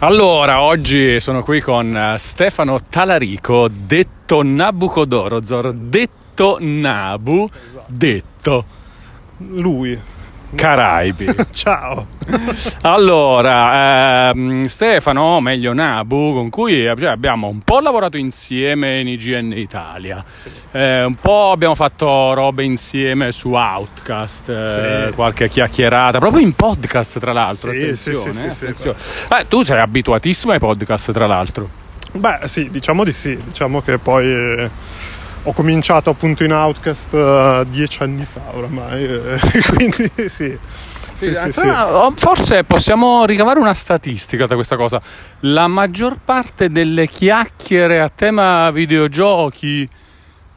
Allora, oggi sono qui con eh, Stefano Talarico, detto Nabucodorozor, detto Nabu, detto Lui. Caraibi. Ciao. Allora, ehm, Stefano, meglio Nabu, con cui cioè, abbiamo un po' lavorato insieme in IGN Italia, eh, un po' abbiamo fatto robe insieme su Outcast, eh, Sì. qualche chiacchierata, proprio in podcast tra l'altro. Sì, attenzione, sì, sì, eh, sì, attenzione. Eh, tu sei abituatissimo ai podcast tra l'altro. Beh, sì, diciamo di sì. Diciamo che poi eh, ho cominciato appunto in Outcast eh, dieci anni fa oramai. eh, quindi sì. Sì, sì, sì. Però, Forse possiamo ricavare una statistica da questa cosa. La maggior parte delle chiacchiere a tema videogiochi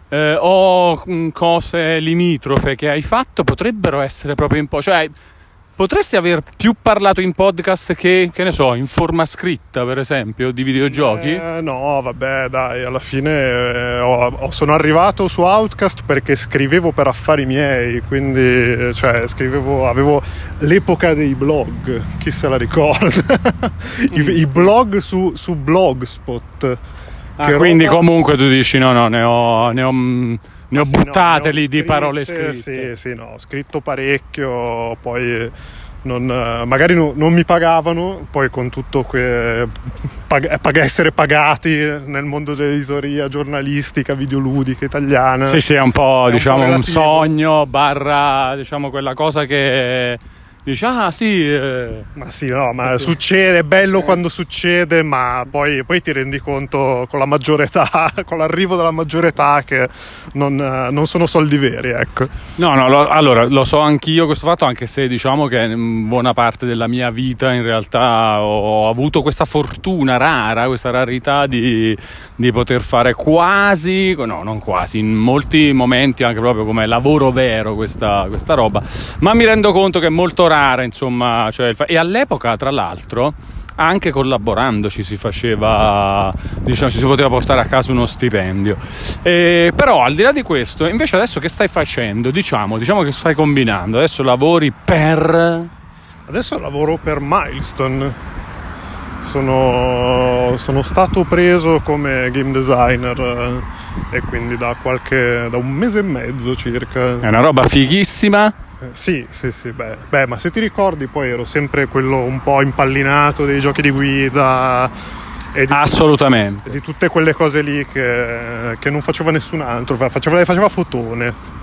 eh, o mh, cose limitrofe che hai fatto potrebbero essere proprio in po'. Cioè, potresti aver più parlato in podcast che, che ne so, in forma scritta, per esempio, di videogiochi? Eh, no, vabbè, dai, alla fine eh, ho- sono arrivato su Outcast perché scrivevo per affari miei, quindi eh, cioè, scrivevo, avevo l'epoca dei blog, chi se la ricorda? I, i blog su, su Blogspot. Ah, quindi roba- comunque tu dici no, no, ne ho, ne ho, mh, ne ho Sì, no, buttate ne ho lì di parole scritte. Sì, sì, no, ho scritto parecchio, poi eh, non, eh, magari no- non mi pagavano, poi con tutto que- pag- pag- essere pagati nel mondo dell'editoria giornalistica, videoludica italiana. Sì, sì, è un po' È un diciamo po' un, sogno barra diciamo quella cosa che dici ah sì eh, Ma sì, no, ma succede, è bello quando succede, ma poi, poi ti rendi conto con la maggiore età, con l'arrivo della maggiore età che non, eh, non sono soldi veri, ecco. no no lo- allora lo so anch'io questo fatto anche se diciamo che in buona parte della mia vita in realtà ho avuto questa fortuna rara questa rarità di, di poter fare quasi no non quasi in molti momenti anche proprio come lavoro vero questa, questa roba ma mi rendo conto che è molto rara insomma cioè e all'epoca tra l'altro anche collaborandoci si faceva diciamo ci si poteva portare a casa uno stipendio. Eh, però al di là di questo invece adesso che stai facendo? Diciamo diciamo che stai combinando. Adesso lavori per? Adesso lavoro per Milestone. Sono, sono stato preso come game designer eh, e quindi da qualche da un mese e mezzo circa. è una roba fighissima Sì, sì, sì, beh, beh, ma se ti ricordi poi ero sempre quello un po' impallinato dei giochi di guida e di, assolutamente di tutte quelle cose lì che, che non faceva nessun altro, fa- faceva, faceva fotone.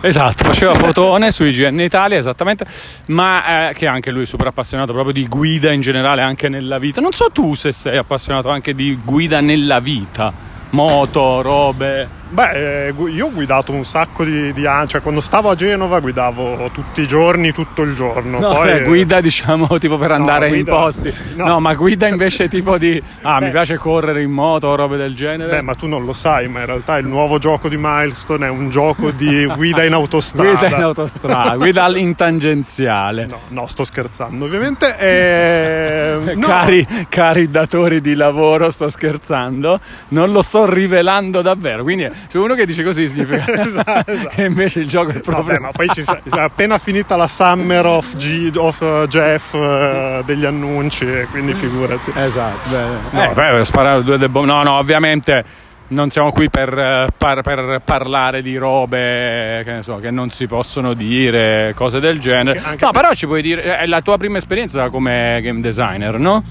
Esatto, faceva fotone su IGN Italia, esattamente, ma eh, che anche lui è super appassionato proprio di guida in generale, anche nella vita. Non so tu se sei appassionato anche di guida nella vita, moto, robe. Beh, eh, io ho guidato un sacco di, di anni, cioè quando stavo a Genova guidavo tutti i giorni, tutto il giorno. No, Poi, beh, eh, guida diciamo tipo per andare guida- in posti. sì, no. no. ma guida invece tipo di, ah mi Beh. piace correre in moto o robe del genere. Beh, ma tu non lo sai, ma in realtà il nuovo gioco di Milestone è un gioco di guida in autostrada. guida in autostrada, guida in tangenziale. No, no, sto scherzando, ovviamente. Eh, no, Cari, cari datori di lavoro, sto scherzando, non lo sto rivelando davvero. Quindi, se uno che dice così significa Esatto, esatto. che invece il gioco è proprio. Vabbè, ma poi ci sa- cioè, appena finita la Summer of, G, of eh, Jeff eh, degli annunci, quindi figurati. Esatto, bene. No. Eh, beh, sparare due del bom- No, no, ovviamente non siamo qui per, eh, par- per parlare di robe che, ne so, che non si possono dire, cose del genere. Anche- anche no, per- però ci puoi dire, è la tua prima esperienza come game designer, no?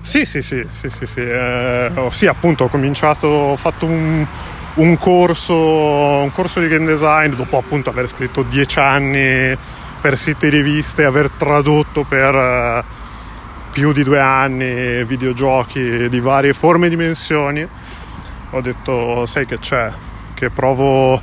Sì, sì, sì, sì, sì, sì, eh, oh, sì, appunto ho cominciato, ho fatto un, un corso, un corso di game design dopo appunto aver scritto dieci anni per siti e riviste, aver tradotto per eh, più di due anni videogiochi di varie forme e dimensioni. Ho detto, sai che c'è, che provo,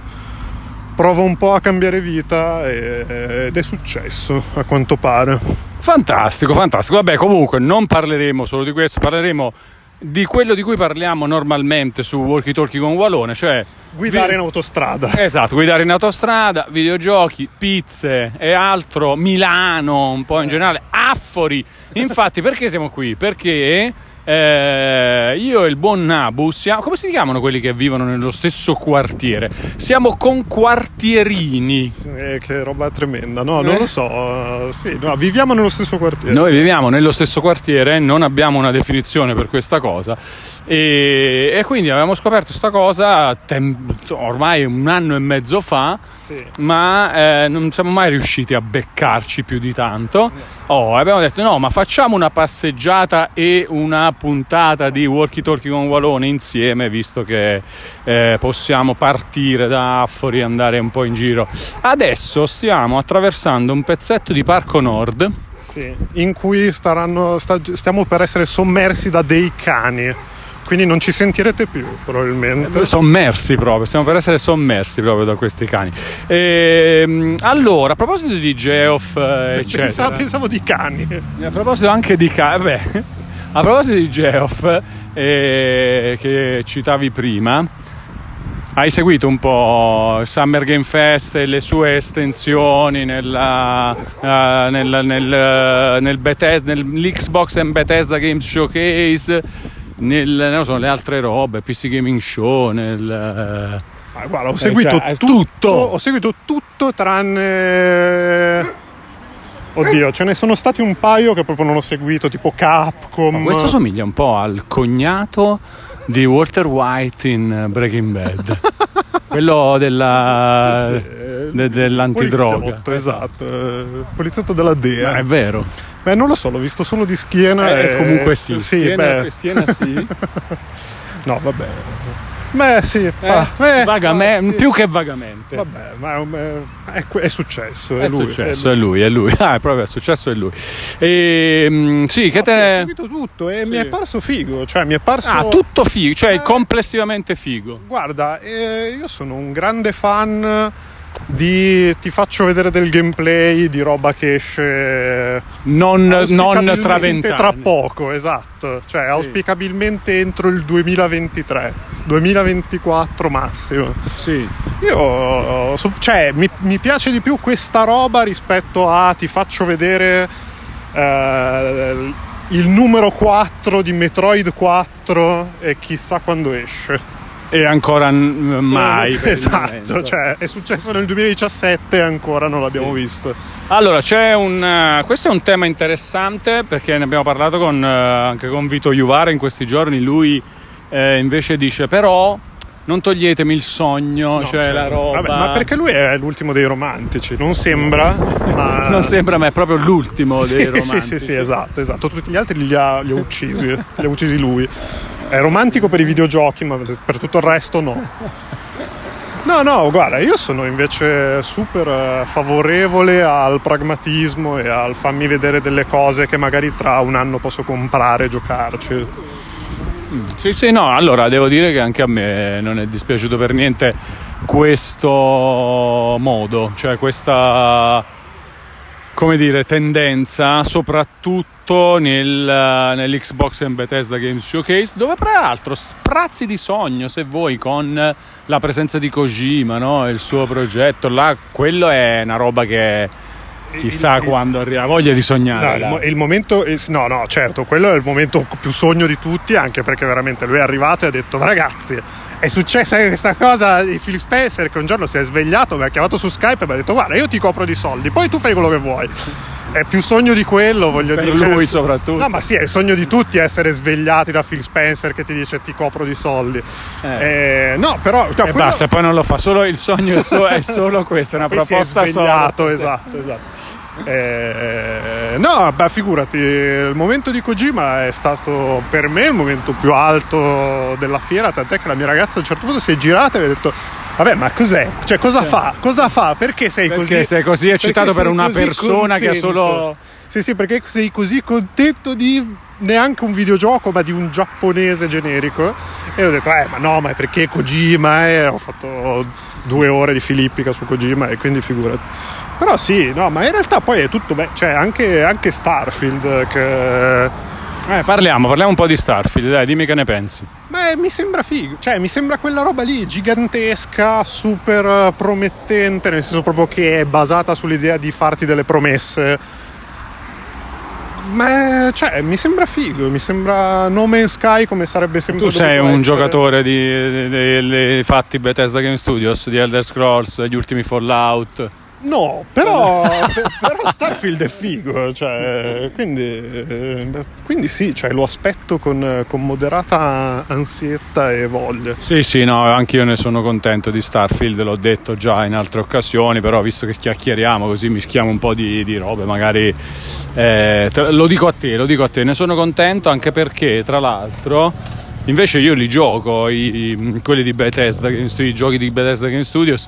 provo un po' a cambiare vita e- ed è successo a quanto pare. Fantastico, fantastico. Vabbè, comunque non parleremo solo di questo, parleremo di quello di cui parliamo normalmente su Walkie Talkie con Walone, cioè Guidare vi- in autostrada. Esatto, guidare in autostrada, videogiochi, pizze e altro, Milano un po' in generale, affori. Infatti, perché siamo qui? Perché eh, io e il buon Nabu siamo, come si chiamano quelli che vivono nello stesso quartiere? Siamo conquartierini. Eh, che roba tremenda, no, non lo so. Sì, no, viviamo nello stesso quartiere. Noi viviamo nello stesso quartiere, non abbiamo una definizione per questa cosa e, e quindi abbiamo scoperto questa cosa tem- ormai un anno e mezzo fa, Sì. ma eh, non siamo mai riusciti a beccarci più di tanto. Oh, abbiamo detto no, ma facciamo una passeggiata e una puntata di Walkie Talkie con Walone insieme, visto che eh, possiamo partire da Affori e andare un po' in giro. Adesso stiamo attraversando un pezzetto di Parco Nord. Sì, in cui staranno, sta- stiamo per essere sommersi da dei cani. Quindi non ci sentirete più, probabilmente. Sommersi proprio, stiamo per essere sommersi proprio da questi cani. Ehm, allora, a proposito di Geoff, eh, eccetera, Pensavo, pensavo di cani. a proposito anche di cani, beh, a proposito di Geoff, eh, che citavi prima, hai seguito un po' il Summer Game Fest e le sue estensioni nella, eh, nel, nel, nel Bethesda, nell'Xbox and Bethesda Games Showcase, nel, non so, le altre robe, PC Gaming Show, nel... eh, Ma guarda, ho seguito cioè, tutto, tutto. Ho seguito tutto tranne. Oddio, ce ne sono stati un paio che proprio non ho seguito, tipo Capcom. Questo somiglia un po' al cognato di Walter White in Breaking Bad. Quello della, Sì, sì, eh, de- dell'antidroga. Poliziotto, esatto. eh, Poliziotto della DEA. Ah, è vero. Beh, non lo so, l'ho visto solo di schiena. Eh, e- comunque sì. Sì, Schiena- beh. schiena sì. No, vabbè. Beh, sì. Eh, ah, beh, vagamente, ah, sì. più che vagamente. Vabbè, ma è, un- è- è successo. È, È lui, successo, è lui, è lui. Ah, è proprio è successo, è lui. E, mm, sì, che No, ho te ne... seguito tutto e mi Sì. è parso figo. Cioè, mi è parso. Ah, tutto figo, cioè Eh. complessivamente figo. Guarda, eh, io sono un grande fan di. Ti faccio vedere del gameplay di roba che esce. Non, non auspicabilmente tra vent'anni. tra poco, esatto. Cioè, auspicabilmente entro il 2023, 2024 massimo. Sì. Io, cioè, mi, mi piace di più questa roba rispetto a ti faccio vedere eh, il numero 4 di Metroid 4 e chissà quando esce. E ancora n- mai. per il esatto, cioè è successo nel 2017 e ancora non l'abbiamo Sì. visto. Allora, c'è un. eh, questo è un tema interessante perché ne abbiamo parlato con, eh, anche con Vito Iuvara in questi giorni. Lui eh, invece dice: Però non toglietemi il sogno, No, cioè cioè, la roba. vabbè, ma perché lui è l'ultimo dei romantici? Non sembra, ma. Non sembra, ma è proprio l'ultimo dei Sì, romantici. sì, sì, sì, esatto, esatto. Tutti gli altri li ha, li ha uccisi, li ha uccisi lui. È romantico per i videogiochi, ma per tutto il resto no. No, no, guarda, io sono invece super eh, favorevole al pragmatismo e al farmi vedere delle cose che magari tra un anno posso comprare e giocarci. Sì, sì, no, allora devo dire che anche a me non è dispiaciuto per niente questo modo, cioè questa, come dire, tendenza, soprattutto nel, nell'Xbox and Bethesda Games Showcase, dove tra l'altro sprazzi di sogno, se vuoi, con la presenza di Kojima, no? il suo progetto, là, quello è una roba che chissà Il- il- quando arriva, voglia di No, sognare. il, dai. mo- il momento, no, no, certo, quello è il momento più sogno di tutti, anche perché veramente lui è arrivato e ha detto: Ragazzi, è successa questa cosa di Phil Spencer che un giorno si è svegliato, mi ha chiamato su Skype e mi ha detto: Guarda, io ti copro di soldi, poi tu fai quello che vuoi. È più sogno di quello, voglio Per dire. lui soprattutto. No, ma sì, è il sogno di tutti essere svegliati da Phil Spencer che ti dice ti copro di soldi. Eh. Eh, no, però. no, E quello- basta, poi non lo fa, solo il sogno è, so- è solo questo, è una proposta svegliato, sola. esatto, esatto. Eh, no, beh, figurati, il momento di Kojima è stato per me il momento più alto della fiera, tant'è che la mia ragazza a un certo punto si è girata e mi ha detto Vabbè, ma cos'è? Cioè, cosa fa? Cosa fa? Perché sei Perché così? sei così eccitato perché per una persona che ha contento? solo- Sì, sì, perché sei così contento di neanche un videogioco, ma di un giapponese generico. E ho detto, eh, ma no, ma perché Kojima? E ho fatto due ore di filippica su Kojima e quindi figurati. Però sì, no, ma in realtà poi è tutto bene. Cioè, anche, anche Starfield che... Eh, parliamo, parliamo un po' di Starfield, dai, dimmi che ne pensi. Ma mi sembra figo, cioè mi sembra quella roba lì gigantesca, super eh, promettente, nel senso proprio che è basata sull'idea di farti delle promesse Ma cioè, mi sembra figo, mi sembra No Man's Sky come sarebbe sempre Tu sei un essere. giocatore di, di- dei fatti Bethesda Game Studios, di Elder Scrolls, gli ultimi Fallout. No, però, però Starfield è figo, cioè, quindi, eh, quindi sì, cioè, lo aspetto con, con moderata ansietta e voglia. Sì, sì, no, anche io ne sono contento di Starfield, l'ho detto già in altre occasioni, però visto che chiacchieriamo così mischiamo un po' di, di robe, magari eh, te- lo dico a te, lo dico a te, ne sono contento anche perché tra l'altro invece io li gioco, i- i- quelli di Bethesda, i giochi di Bethesda Game Studios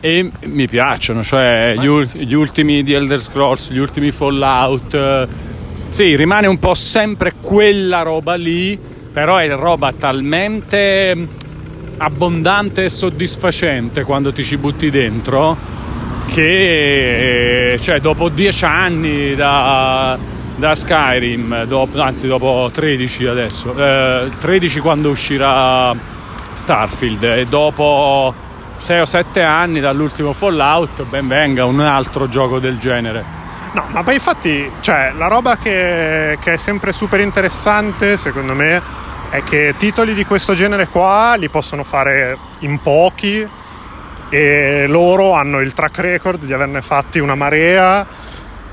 e mi piacciono, cioè gli, ul- gli ultimi di Elder Scrolls, gli ultimi Fallout, eh, sì, rimane un po' sempre quella roba lì, però è roba talmente abbondante e soddisfacente quando ti ci butti dentro che cioè, dopo dieci anni da, da Skyrim, dopo- anzi dopo 13 adesso, eh, 13 quando uscirà Starfield e dopo 6 o 7 anni dall'ultimo Fallout, ben venga un altro gioco del genere. No, ma poi infatti, cioè, la roba che, che è sempre super interessante, secondo me, è che titoli di questo genere qua li possono fare in pochi e loro hanno il track record di averne fatti una marea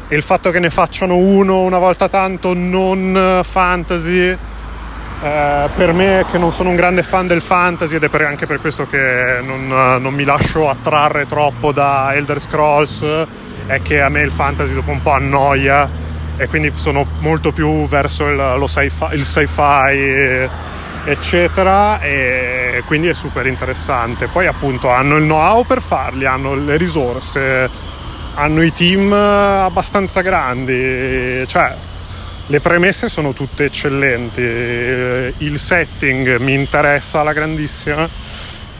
e il fatto che ne facciano uno una volta tanto non fantasy eh, per me che non sono un grande fan del fantasy ed è per- anche per questo che non, non mi lascio attrarre troppo da Elder Scrolls è che a me il fantasy dopo un po' annoia e quindi sono molto più verso il, lo sci-fi, il sci-fi eh, eccetera e quindi è super interessante. Poi appunto hanno il know-how per farli hanno le risorse hanno i team abbastanza grandi cioè le premesse sono tutte eccellenti, eh, il setting mi interessa alla grandissima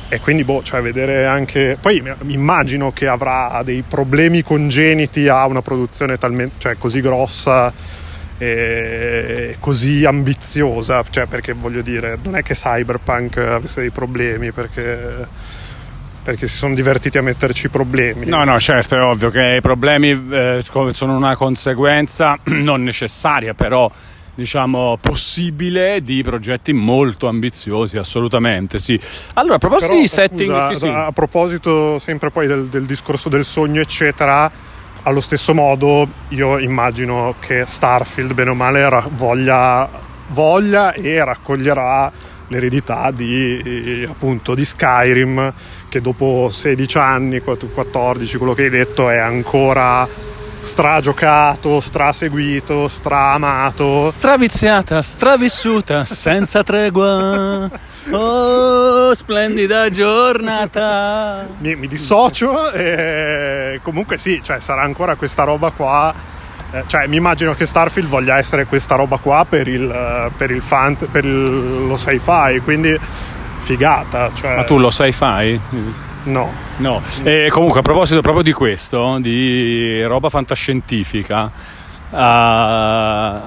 e quindi boh, cioè vedere anche... Poi immagino che avrà dei problemi congeniti a una produzione talmente, cioè così grossa e così ambiziosa, cioè perché voglio dire, non è che Cyberpunk avesse dei problemi perché perché si sono divertiti a metterci problemi. No, no, certo, è ovvio che i problemi eh, sono una conseguenza non necessaria, però diciamo possibile di progetti molto ambiziosi, assolutamente sì. Allora, a proposito Però, di setting, scusa, sì, sì. a proposito sempre poi del, del discorso del sogno, eccetera, allo stesso modo io immagino che Starfield, bene o male, ra- voglia, voglia e raccoglierà l'eredità di, appunto, di Skyrim, che dopo 16 anni, 14, quello che hai detto, è ancora stragiocato, straseguito, straamato. straviziata, stravissuta, senza tregua. Oh, splendida giornata. mi, mi dissocio e comunque sì, cioè sarà ancora questa roba qua. eh, Cioè, mi immagino che Starfield voglia essere questa roba qua per il, per il fan, per il- lo sci-fi, quindi figata. Cioè, Ma tu lo sai fai? No. No, e comunque a proposito proprio di questo, di roba fantascientifica, ah,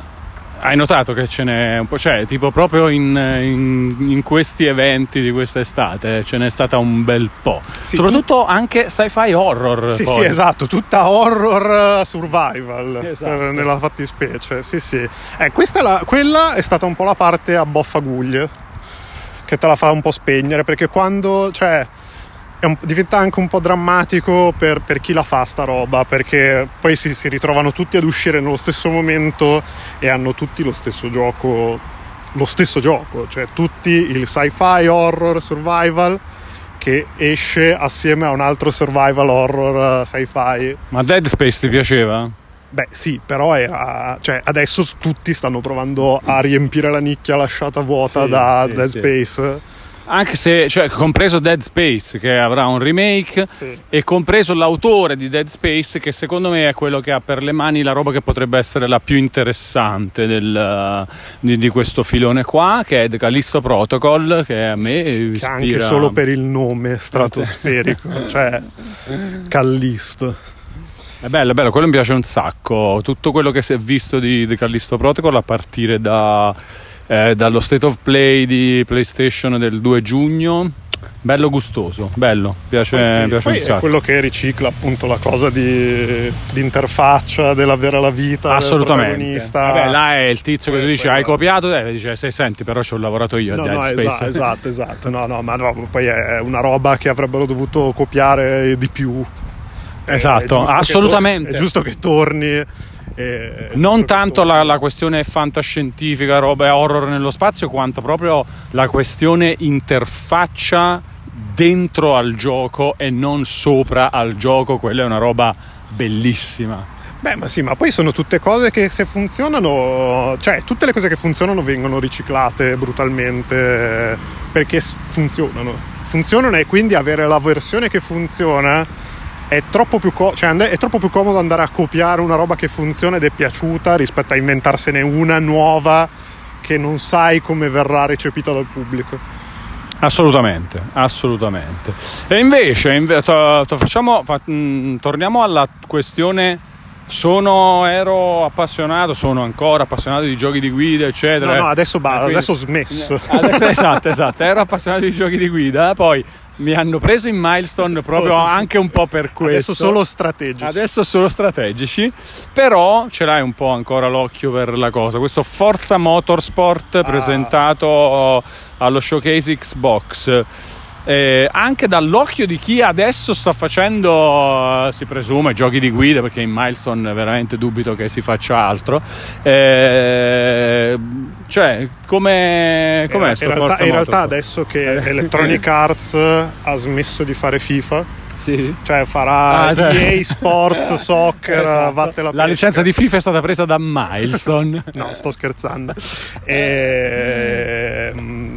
hai notato che ce n'è un po', cioè tipo proprio in, in- in questi eventi di quest'estate ce n'è stata un bel po', Sì, soprattutto anche sci-fi horror. Sì, poi. sì, esatto, tutta horror eh, survival Esatto. per- nella fattispecie. Sì, sì. Eh, la- quella è stata un po' la parte a boffaguglie che te la fa un po' spegnere perché quando, cioè, un- diventa anche un po' drammatico per, per chi la fa sta roba perché poi si, si ritrovano tutti ad uscire nello stesso momento e hanno tutti lo stesso gioco lo stesso gioco cioè tutti il sci-fi horror survival che esce assieme a un altro survival horror eh, sci-fi Ma Dead Space ti piaceva? Beh, sì, però era. Cioè, adesso tutti stanno provando a riempire la nicchia lasciata vuota Sì, da sì, Dead sì. Space. Anche se, cioè, compreso Dead Space che avrà un remake e compreso l'autore di Dead Space che secondo me è quello che ha per le mani la roba che potrebbe essere la più interessante del, di, di questo filone qua che è The Callisto Protocol che a me Che ispira anche solo per il nome stratosferico, cioè Callisto. È bello, è bello, quello mi piace un sacco tutto quello che si è visto di The Callisto Protocol a partire da, eh, dallo State of Play di PlayStation del 2 giugno bello gustoso, bello, piace, Poi sì, piace poi un è sacco. quello che ricicla appunto la cosa di, di interfaccia, dell'avere la vita Assolutamente. Vabbè, là è il tizio che tu Poi- dici poi hai copiato, e dice se senti però ci ho lavorato io No, a Dead no, Space. esatto, esatto, esatto. No, no, ma no, poi è una roba che avrebbero dovuto copiare di più. Esatto, è che assolutamente. tor- è giusto che torni. e- Non che tanto la, la questione fantascientifica, roba horror nello spazio, quanto proprio la questione interfaccia dentro al gioco e non sopra al gioco. Quella è una roba bellissima. Beh, ma sì, ma poi sono tutte cose che se funzionano, cioè tutte le cose che funzionano vengono riciclate brutalmente eh, perché funzionano. Funzionano e quindi avere la versione che funziona è troppo, più co- cioè, è troppo più comodo andare a copiare una roba che funziona ed è piaciuta rispetto a inventarsene una nuova che non sai come verrà recepita dal pubblico. Assolutamente, assolutamente. E invece, inve- to- to- facciamo, fa- mh, torniamo alla questione. Sono, ero appassionato, sono ancora appassionato di giochi di guida, eccetera. No, no, adesso, ba- E quindi- adesso ho smesso. Adesso- esatto, esatto. Ero appassionato di giochi di guida, poi mi hanno preso in milestone proprio Oh, anche un po' per questo. Adesso solo strategici. Adesso solo strategici, però ce l'hai un po' ancora l'occhio per la cosa. Questo Forza Motorsport Ah. presentato allo showcase Xbox. Eh, anche dall'occhio di chi adesso sta facendo, eh, si presume, giochi di guida, perché in Milestone veramente dubito che si faccia altro. Eh, cioè, come com'è in, realtà, in realtà adesso che Electronic Arts ha smesso di fare FIFA, Sì. cioè farà Ah, EA Sports, Soccer, Esatto. vatte la licenza di FIFA è stata presa da Milestone. No, sto scherzando. Ehm,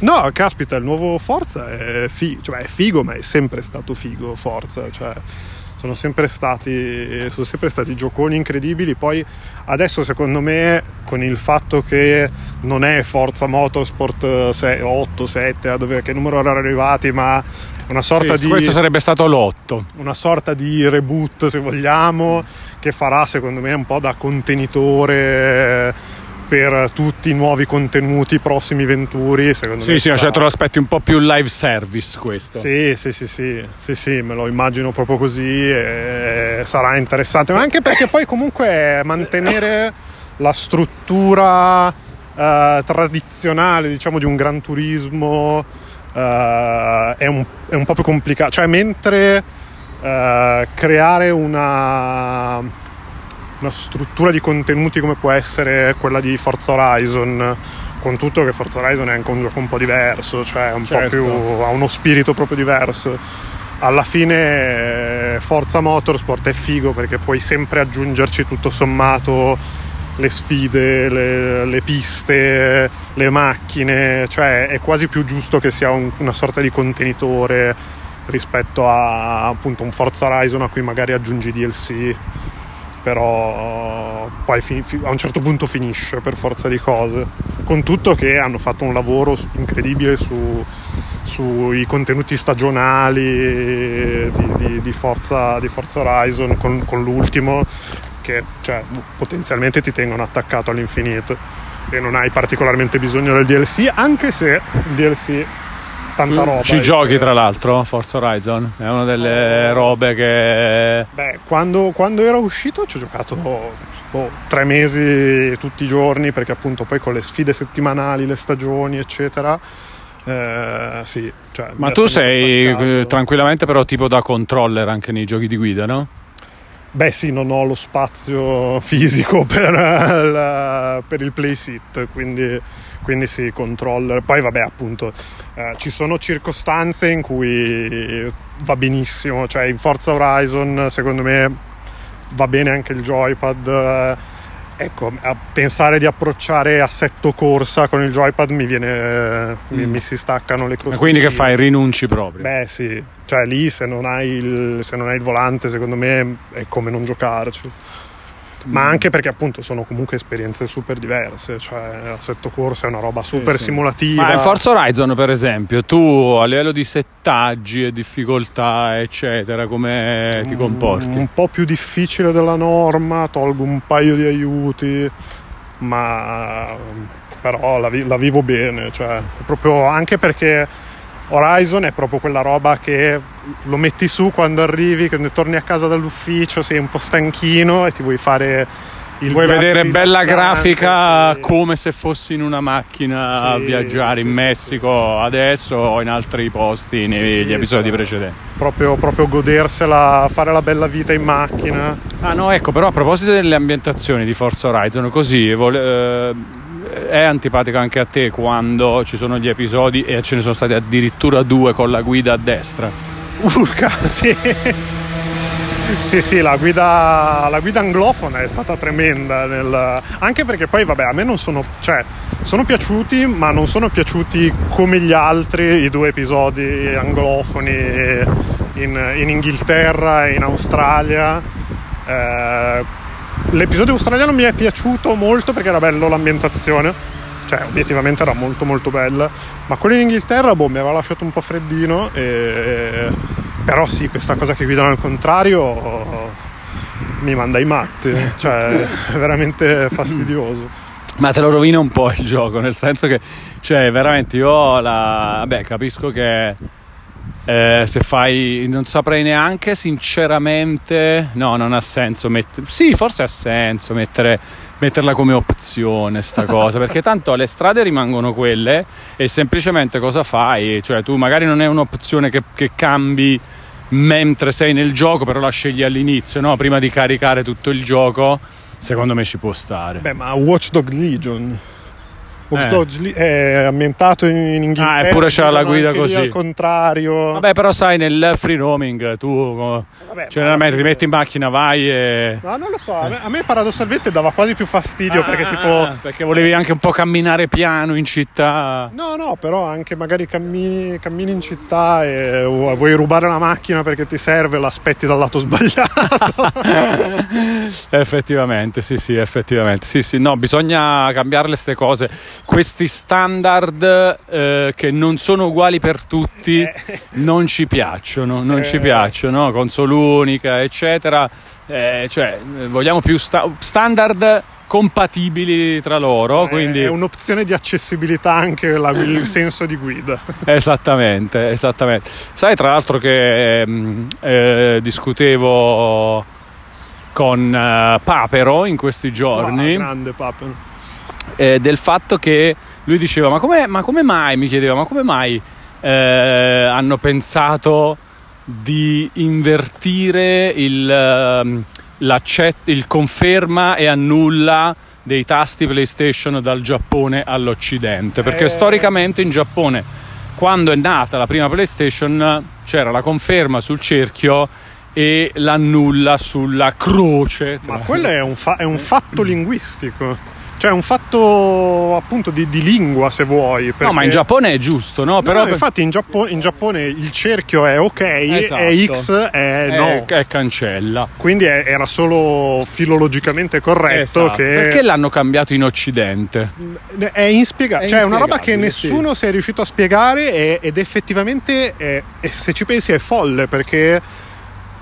no, caspita, il nuovo Forza è figo, cioè è figo, ma è sempre stato figo Forza, cioè sono sempre stati sono sempre stati gioconi incredibili, poi adesso secondo me con il fatto che non è Forza Motorsport 6, 8, 7, a dove che numero erano arrivati, ma una sorta Sì, di Questo sarebbe stato l'otto. una sorta di reboot se vogliamo che farà secondo me un po' da contenitore per tutti i nuovi contenuti prossimi venturi secondo Sì, me sì, sarà- cioè te lo aspetti un po' più live service questo. sì, sì, sì, sì, sì, sì, me lo immagino proprio così e sarà interessante, ma anche perché poi comunque mantenere la struttura eh, tradizionale, diciamo, di un Gran Turismo eh, è, un, è un po' più complicato, cioè mentre eh, creare una, una struttura di contenuti come può essere quella di Forza Horizon, con tutto che Forza Horizon è anche un gioco un po' diverso, cioè un Certo. po' più ha uno spirito proprio diverso. Alla fine eh, Forza Motorsport è figo perché puoi sempre aggiungerci tutto sommato le sfide, le, le piste, le macchine, cioè è quasi più giusto che sia un- una sorta di contenitore rispetto a appunto un Forza Horizon a cui magari aggiungi DLC però poi a un certo punto finisce per forza di cose. Con tutto che hanno fatto un lavoro incredibile su- sui contenuti stagionali di, di- di Forza, di Forza Horizon con, con l'ultimo che cioè, potenzialmente ti tengono attaccato all'infinito. E non hai particolarmente bisogno del DLC anche se il DLC tanta roba Ci e- giochi tra l'altro Forza Horizon? È una delle robe che... Beh, quando, quando era uscito ci ho giocato boh, tre mesi tutti i giorni perché appunto poi con le sfide settimanali, le stagioni eccetera, eh, sì. Cioè, Ma tu sei eh, tranquillamente però tipo da controller anche nei giochi di guida, no? Beh sì, non ho lo spazio fisico per, il- per il play sit, quindi, quindi sì, controller. Poi vabbè appunto eh, ci sono circostanze in cui va benissimo, cioè in Forza Horizon secondo me va bene anche il joypad. eh, ecco, a pensare di approcciare assetto corsa con il joypad mi viene mi, Mm. mi si staccano le E crosticine. quindi che fai? Rinunci proprio? Beh sì, cioè lì se non hai il, se non hai il volante secondo me è come non giocarci. Ma anche perché appunto sono comunque esperienze super diverse, cioè l'assetto corsa è una roba super sì. simulativa. Ma in Forza Horizon per esempio tu a livello di settaggi e difficoltà eccetera come ti comporti? Un po' più difficile della norma, tolgo un paio di aiuti, ma però la, vi- la vivo bene, cioè proprio anche perché Horizon è proprio quella roba che lo metti su quando arrivi, quando torni a casa dall'ufficio, sei un po' stanchino e ti vuoi fare il Vuoi vedere bella grafica sì. come se fossi in una macchina a Sì, viaggiare sì, in Messico adesso o in altri posti negli episodi cioè. precedenti. Proprio, proprio godersela, fare la bella vita in macchina. Ah no, ecco, però a proposito delle ambientazioni di Forza Horizon, così eh, è antipatico anche a te quando ci sono gli episodi e ce ne sono stati addirittura due con la guida a destra. Urca, sì. Sì, sì, la guida, la guida anglofona è stata tremenda. nel- Anche perché poi, vabbè, a me non sono. cioè, sono piaciuti, ma non sono piaciuti come gli altri i due episodi anglofoni in, in Inghilterra e in Australia. Eh, l'episodio australiano mi è piaciuto molto perché era bello l'ambientazione. Cioè, obiettivamente era molto molto bella. Ma quello in Inghilterra, boh, mi aveva lasciato un po' freddino. E... Però sì, questa cosa che guidano al contrario mi manda i matti. Cioè, è veramente fastidioso. Ma te lo rovina un po' il gioco, nel senso che, cioè, veramente io la. Vabbè, capisco che eh, se fai. Non saprei neanche, sinceramente. No, non ha senso. Met... Sì, forse ha senso mettere, metterla come opzione, sta cosa, perché tanto le strade rimangono quelle e semplicemente cosa fai? Cioè, tu magari non è un'opzione che, che cambi mentre sei nel gioco, però la scegli all'inizio, no? Prima di caricare tutto il gioco. Secondo me ci può stare. Beh, ma Watch Dog Legion. Watch Eh. È ambientato in, in Inghilterra. Ah, eppure c'ha la guida così. Al contrario. Vabbè, però sai, nel free roaming tu Vabbè, generalmente ma- ti metti in macchina, vai e. No, non lo so, a me, a me paradossalmente dava quasi più fastidio perché Ah, tipo... perché volevi anche un po' camminare piano in città. No, no, però anche magari cammini, cammini in città e vuoi rubare la macchina perché ti serve, l'aspetti dal lato sbagliato. effettivamente, sì, sì, effettivamente. Sì, sì, no, bisogna cambiarle queste cose. Questi standard eh, che non sono uguali per tutti non ci piacciono, non ci Eh. piacciono, console unica, eccetera. Eh, cioè, eh, vogliamo più sta- standard compatibili tra loro, quindi È un'opzione di accessibilità anche la- il senso di guida. Esattamente, esattamente. Sai tra l'altro che ehm, eh, discutevo con eh, Papero in questi giorni No, grande Papen. Eh, del fatto che lui diceva ma come, ma come mai, mi chiedeva, ma come mai eh, hanno pensato di invertire il, ehm, il conferma e annulla dei tasti PlayStation dal Giappone all'Occidente? Perché Eh. storicamente in Giappone, quando è nata la prima PlayStation, c'era la conferma sul cerchio e l'annulla sulla croce. Ma quello è un, fa- è un fatto linguistico. Cioè è un fatto appunto di, di lingua se vuoi. No, perché- ma in Giappone è giusto, no? No, Però per- infatti in Giappone, in Giappone il cerchio è ok Esatto. e X è no. è, è cancella. Quindi è- era solo filologicamente corretto Esatto. che Perché l'hanno cambiato in Occidente? è inspiegabile. È Cioè è una roba che nessuno si è riuscito a spiegare e- ed effettivamente è- se ci pensi è folle perché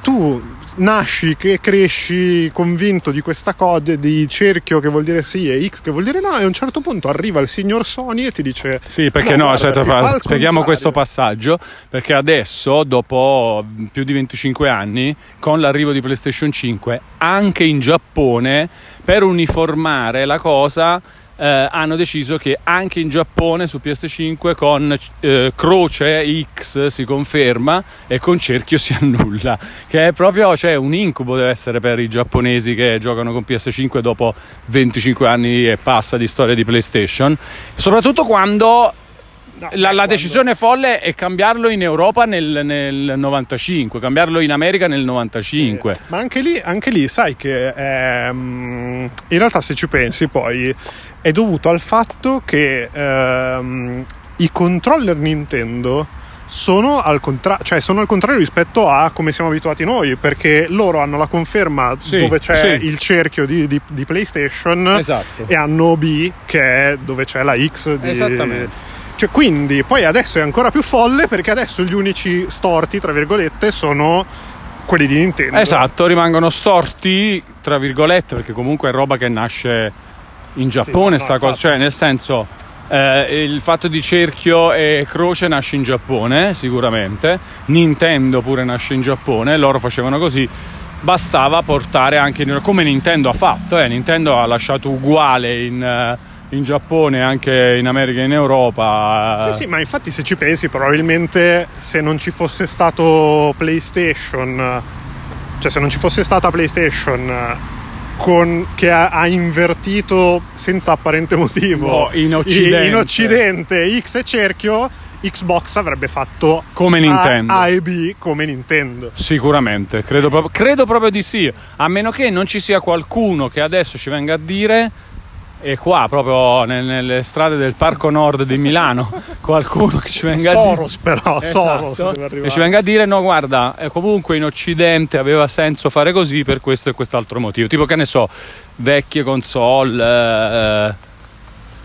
tu nasci che cresci convinto di questa cosa di cerchio che vuol dire sì e X che vuol dire no e a un certo punto arriva il signor Sony e ti dice Sì, perché no, guarda, aspetta, spieghiamo questo passaggio, perché adesso, dopo più di 25 anni, con l'arrivo di PlayStation 5, anche in Giappone, per uniformare la cosa, eh, hanno deciso che anche in Giappone su PS5 con eh, croce X si conferma e con cerchio si annulla, che è proprio cioè, un incubo deve essere per i giapponesi che giocano con PS5 dopo 25 anni e passa di storia di PlayStation, soprattutto quando No, la, eh, la decisione folle è cambiarlo in Europa nel, nel 95, cambiarlo in America nel 95. Ma anche lì, anche lì sai che ehm, in realtà se ci pensi poi è dovuto al fatto che ehm, i controller Nintendo sono al, contra- cioè sono al contrario rispetto a come siamo abituati noi perché loro hanno la conferma Sì, dove c'è sì. il cerchio di, di- di PlayStation Esatto. e hanno B che è dove c'è la X di... Esattamente. Cioè, quindi poi adesso è ancora più folle perché adesso gli unici storti, tra virgolette, sono quelli di Nintendo. Esatto, rimangono storti, tra virgolette, perché comunque è roba che nasce in Giappone, no, sta cosa, cioè nel senso Eh, il fatto di cerchio e croce nasce in Giappone, sicuramente. Nintendo pure nasce in Giappone, loro facevano così. Bastava portare anche come Nintendo ha fatto, eh. Nintendo ha lasciato uguale in, eh, in Giappone, anche in America e in Europa. Sì, sì, ma infatti se ci pensi, probabilmente se non ci fosse stato PlayStation, cioè se non ci fosse stata PlayStation con, che ha, ha, invertito senza apparente motivo no, in, Occidente. in Occidente X e cerchio Xbox avrebbe fatto come Nintendo. A, A, e B come Nintendo. Sicuramente, credo proprio, credo proprio di sì. A meno che non ci sia qualcuno che adesso ci venga a dire e qua proprio nelle strade del Parco Nord di Milano qualcuno che ci venga Soros a dire però esatto. Soros che ci venga a dire no guarda eh, comunque in occidente aveva senso fare così per questo e quest'altro motivo tipo che ne so vecchie console eh,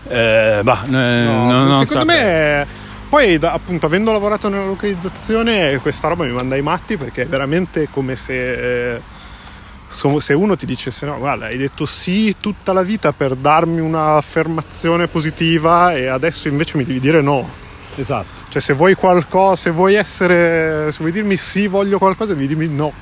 eh, bah, no, non secondo so. me poi appunto avendo lavorato nella localizzazione questa roba mi manda i matti perché è veramente come se eh, se uno ti dicesse no, guarda, hai detto sì tutta la vita per darmi un'affermazione positiva e adesso invece mi devi dire no. Esatto. Cioè se vuoi qualcosa, se vuoi essere, se vuoi dirmi sì voglio qualcosa, devi dirmi no.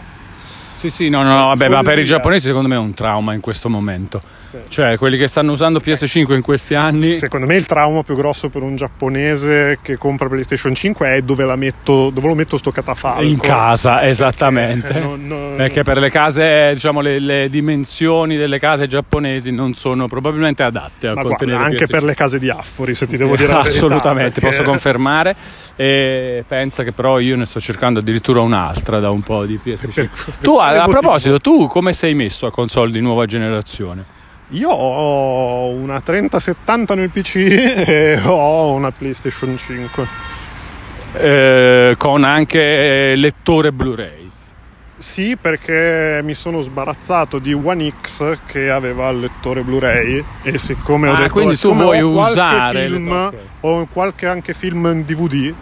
Sì, sì, no, no, vabbè, ma per i giapponesi secondo me è un trauma in questo momento sì. Cioè, quelli che stanno usando PS5 in questi anni. Secondo me il trauma più grosso per un giapponese che compra PlayStation 5 è dove, la metto, dove lo metto sto catafalco. In casa, esattamente. Perché, non, non... Perché per le case, diciamo, le, le, dimensioni delle case giapponesi non sono probabilmente adatte a Ma contenere guarda, anche PS5. per le case di Affori, se ti devo dire Assolutamente, perché... posso confermare. E pensa che però io ne sto cercando addirittura un'altra da un po' di PS5. Per, per tu, a, a proposito, tu come sei messo a console di nuova generazione? Io ho una 3070 nel PC e ho una PlayStation 5. Eh, con anche lettore Blu-ray. Sì, perché mi sono sbarazzato di One X che aveva il lettore Blu-ray e siccome ah, ho detto quindi tu vuoi usare film, okay. ho qualche anche film in DVD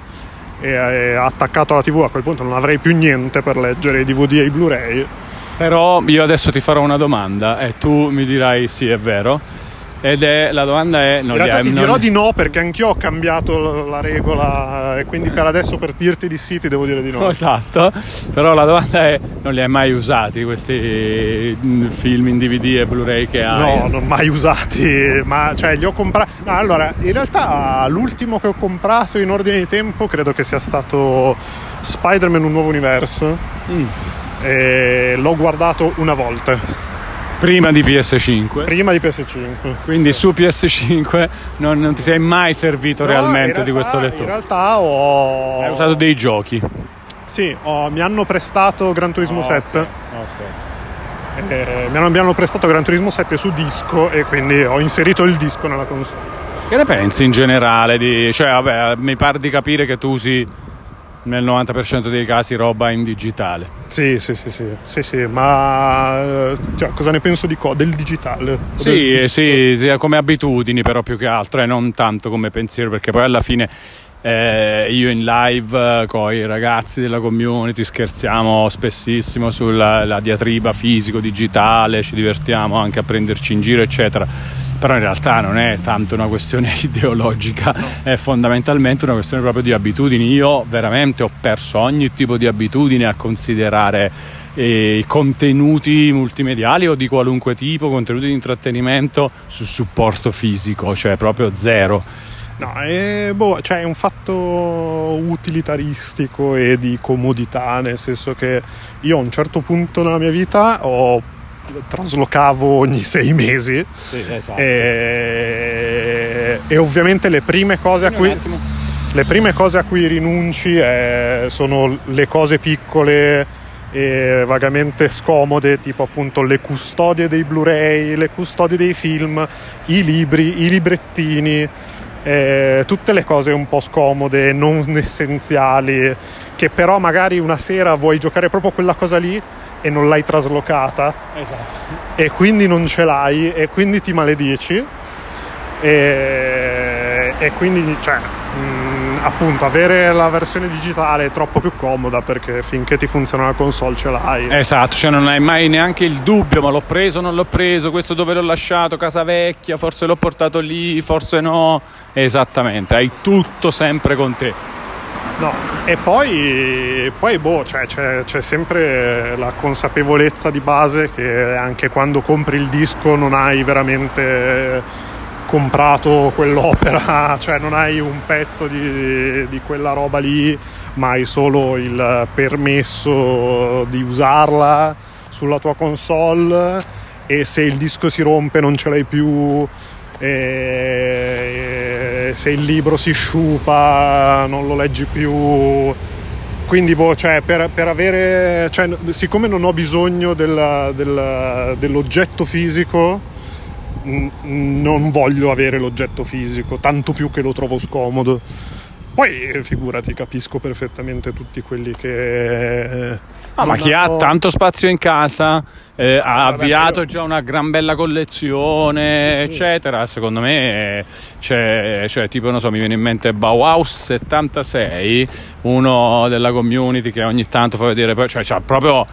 e attaccato alla TV a quel punto non avrei più niente per leggere i DVD e i Blu-ray però io adesso ti farò una domanda e tu mi dirai sì, è vero. Ed è la domanda è. Non In realtà ti non... dirò di no perché anch'io ho cambiato la regola e quindi per adesso per dirti di sì ti devo dire di no. Esatto, però la domanda è: non li hai mai usati questi mm, film in DVD e Blu-ray che hai? No, non mai usati, ma cioè li ho comprati. No, allora, in realtà l'ultimo che ho comprato in ordine di tempo credo che sia stato Spider-Man Un nuovo universo. Mm e l'ho guardato una volta. Prima di PS5? Prima di PS5. Quindi su PS5 non, non ti sei mai servito no, realmente realtà, di questo lettore? In realtà ho... Hai usato dei giochi? Sì, ho, mi hanno prestato Gran Turismo oh, 7. Okay. Okay. Eh, mi, hanno, mi hanno prestato Gran Turismo 7 su disco e quindi ho inserito il disco nella console. Che ne pensi in generale di... Cioè, vabbè, mi pare di capire che tu usi nel 90% dei casi roba in digitale. Sì, sì, sì, sì, sì, sì ma cioè, cosa ne penso di co- del digitale? Sì, del sì, come abitudini però più che altro e eh, non tanto come pensiero perché poi alla fine eh, io in live con i ragazzi della community scherziamo spessissimo sulla diatriba fisico-digitale, ci divertiamo anche a prenderci in giro eccetera però in realtà non è tanto una questione ideologica, è fondamentalmente una questione proprio di abitudini. Io veramente ho perso ogni tipo di abitudine a considerare eh, i contenuti multimediali o di qualunque tipo, contenuti di intrattenimento su supporto fisico, cioè proprio zero. No, è, boh, cioè è un fatto utilitaristico e di comodità, nel senso che io a un certo punto nella mia vita ho traslocavo ogni sei mesi sì, esatto. e, e, ovviamente le prime cose a cui le prime cose a cui rinunci è, sono le cose piccole e vagamente scomode, tipo appunto le custodie dei Blu-ray, le custodie dei film, i libri, i librettini, eh, tutte le cose un po' scomode, non essenziali, che però magari una sera vuoi giocare proprio quella cosa lì e non l'hai traslocata esatto. e quindi non ce l'hai e quindi ti maledici e, e quindi cioè, mh, mm, appunto avere la versione digitale è troppo più comoda perché finché ti funziona la console ce l'hai. Esatto, cioè non hai mai neanche il dubbio, ma l'ho preso o non l'ho preso, questo dove l'ho lasciato, casa vecchia, forse l'ho portato lì, forse no. Esattamente, hai tutto sempre con te. No, e poi, poi boh, cioè, c'è, c'è, sempre la consapevolezza di base che anche quando compri il disco non hai veramente comprato quell'opera, cioè non hai un pezzo di, di quella roba lì, ma hai solo il permesso di usarla sulla tua console e se il disco si rompe non ce l'hai più e se il libro si sciupa non lo leggi più quindi boh, cioè, per, per, avere cioè, siccome non ho bisogno del, del, dell'oggetto fisico non voglio avere l'oggetto fisico, tanto più che lo trovo scomodo. Poi eh, figurati, capisco perfettamente tutti quelli che... Ah, ma chi hanno... ha tanto spazio in casa, eh, ha Vabbè, avviato io... già una gran bella collezione, sì. eccetera, secondo me c'è, cioè, tipo, non so, mi viene in mente Bauhaus 76, uno della community che ogni tanto fa vedere, cioè c'ha proprio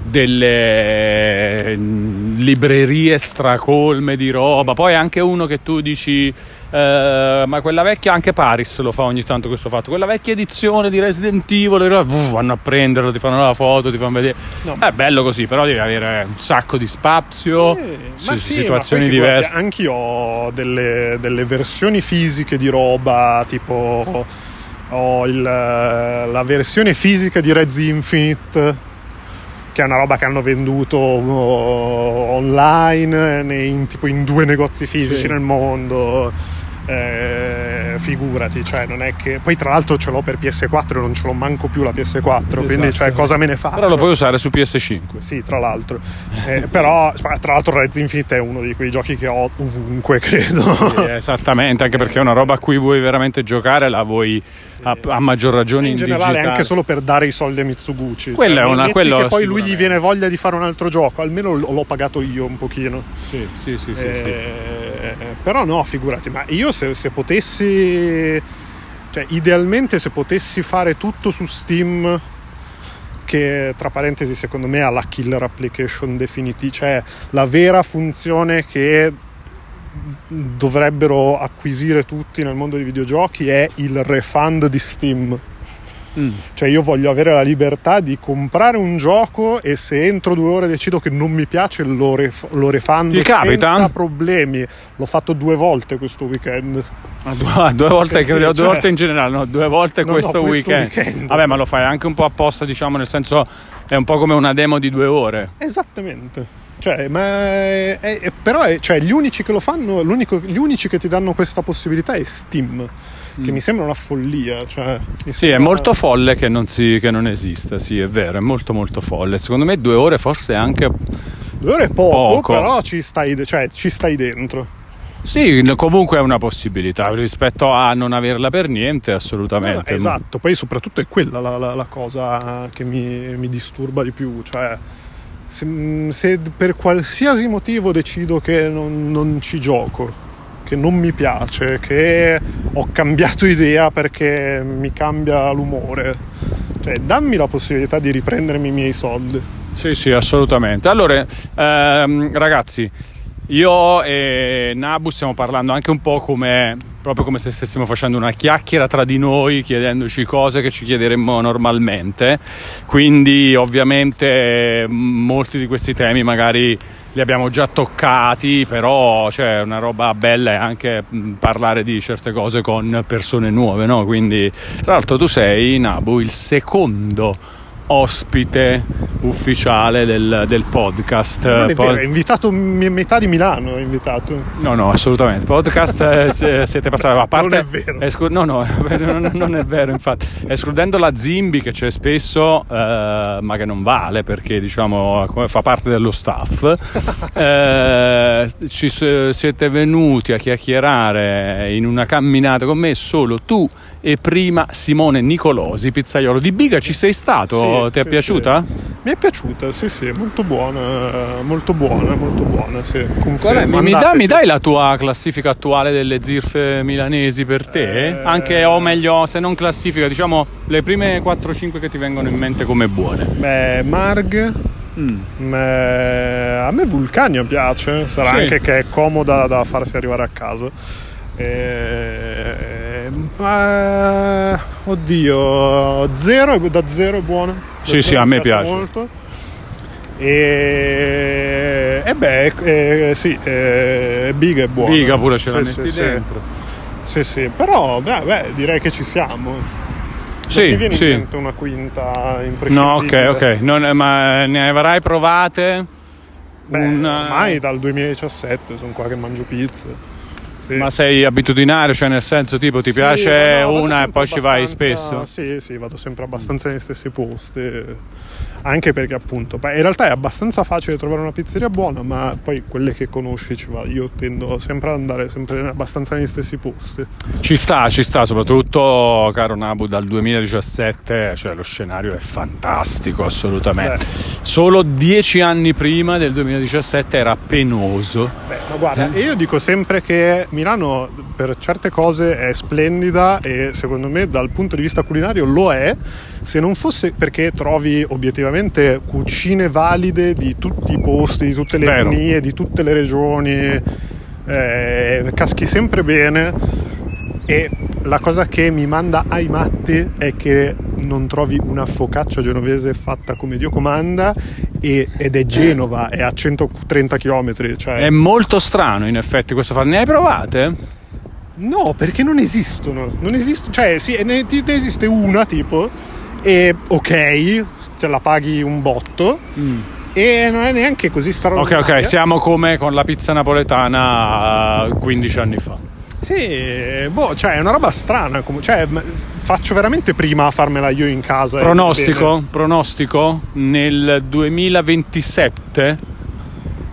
delle librerie stracolme di roba. Poi anche uno che tu dici, eh, ma quella vecchia, anche Paris lo fa ogni tanto questo fatto. Quella vecchia edizione di Resident Evil, vanno a prenderlo, ti fanno la foto, ti fanno vedere. No. È bello così, però devi avere un sacco di spazio, eh, sì, situazioni diverse. Anch'io ho delle, delle versioni fisiche di roba, tipo ho il, la versione fisica di Reds Infinite che è una roba che hanno venduto uh, online in, tipo in due negozi fisici sì. nel mondo eh, figurati, cioè non è che poi tra l'altro ce l'ho per PS4 e non ce l'ho manco più la PS4, esatto. quindi cioè, cosa me ne faccio? Però lo puoi usare su PS5. Sì, tra l'altro. eh, però tra l'altro Reds Infinite è uno di quei giochi che ho ovunque, credo. Sì, esattamente, anche perché è una roba a cui vuoi veramente giocare, la vuoi a, a maggior ragione in, in generale digitale. anche solo per dare i soldi a Mitsuguchi. Quella cioè, è una quello che poi lui gli viene voglia di fare un altro gioco, almeno l'ho pagato io un pochino. Sì, sì, sì, sì, eh, sì. Però no, figurati, ma io se, se potessi cioè idealmente se potessi fare tutto su Steam che tra parentesi secondo me ha la killer application definitiva, cioè la vera funzione che dovrebbero acquisire tutti nel mondo dei videogiochi è il refund di Steam. Mm. Cioè io voglio avere la libertà di comprare un gioco e se entro due ore decido che non mi piace lo, ref- lo refund Ti capita? senza problemi. L'ho fatto due volte questo weekend. Ah, due, due, volte, sì, sì, due cioè... volte in generale, no, due volte no, questo, no, questo weekend. weekend. Vabbè, ma lo fai anche un po' apposta, diciamo, nel senso è un po' come una demo di due ore. Esattamente. Cioè, ma è, è, però è, cioè, gli unici che lo fanno, gli unici che ti danno questa possibilità è Steam, che mm. mi sembra una follia. Cioè, sì, è molto folle che non, si, che non esista, sì, è vero, è molto molto folle. Secondo me due ore forse anche... Due ore è poco, poco. però ci stai, cioè, ci stai dentro. Sì, comunque è una possibilità rispetto a non averla per niente, assolutamente. Eh, esatto, poi soprattutto è quella la, la, la cosa che mi, mi, disturba di più, cioè se, se, per qualsiasi motivo decido che non, non ci gioco, che non mi piace, che ho cambiato idea perché mi cambia l'umore, cioè dammi la possibilità di riprendermi i miei soldi. Sì, sì, assolutamente. Allora, ehm, ragazzi, io e Nabu stiamo parlando anche un po' come proprio come se stessimo facendo una chiacchiera tra di noi, chiedendoci cose che ci chiederemmo normalmente. Quindi, ovviamente, molti di questi temi magari li abbiamo già toccati, però cioè, una roba bella è anche parlare di certe cose con persone nuove, no? Quindi, tra l'altro, tu sei Nabu il secondo ospite ufficiale del, del podcast. Non è vero, è invitato metà di Milano, è invitato. No, no, assolutamente. Podcast eh, siete passati a parte. Non è vero. Esclu- no, no, non è vero, infatti. Escludendo la Zimbi che c'è spesso, eh, ma che non vale perché diciamo fa parte dello staff. eh, ci siete venuti a chiacchierare in una camminata con me solo tu e prima Simone Nicolosi, pizzaiolo di Biga. Ci sei stato? Sì Sì, ti è sì, piaciuta? sì. Mi è piaciuta, sì, sì, molto buona, molto buona, molto buona, sì. Confermo. Mi, dai, mi dai la tua classifica attuale delle zirfe milanesi per te? Eh. Anche, o meglio, se non classifica, diciamo le prime 4-5 che ti vengono in mente come buone. Beh, Marg, mm, a me Vulcania piace, sarà Sì. anche che è comoda da farsi arrivare a casa. Eh, ma, oddio, zero, da zero è buona. Da Sì, sì, a me piace. molto. E, e beh, eh, sì, eh, Big è buona. Biga pure ce la Sì, metti sì, sì. dentro. Sì, sì, però beh, beh, direi che ci siamo. Non Sì, mi viene sì. in mente una quinta. No, ok, ok. Non- ma ne avrai provate? Beh, Una- ormai dal 2017 sono qua che mangio pizza. Sì. Ma sei abitudinario, cioè nel senso tipo ti Sì, piace no, una e poi ci vai spesso? Sì, sì, vado sempre abbastanza nei stessi posti. Anche perché appunto, beh, in realtà è abbastanza facile trovare una pizzeria buona, ma poi quelle che conosci ci va. Io tendo sempre ad andare sempre abbastanza negli stessi posti. Ci sta, ci sta, soprattutto caro Nabu dal 2017, cioè lo scenario è fantastico assolutamente. Solo dieci anni prima del 2017 era penoso. Beh, ma guarda, io dico sempre che Milano per certe cose è splendida e secondo me dal punto di vista culinario lo è, se non fosse perché trovi obiettivamente cucine valide di tutti i posti, di tutte le Vero. etnie, di tutte le regioni, eh, caschi sempre bene e la cosa che mi manda ai matti è che non trovi una focaccia genovese fatta come Dio comanda e- ed è Genova, è a 130 km. Cioè... È molto strano in effetti questo fatto. Ne hai provate? No, perché non esistono. Non esistono. Cioè, sì, ne, ne esiste una tipo, e ok, te la paghi un botto. E non è neanche così Ok, straordinaria. ok, siamo come con la pizza napoletana eh, 15 anni fa. Sì, boh, cioè è una roba strana. Cioè, faccio veramente prima a farmela io in casa. Pronostico, pronostico, nel 2027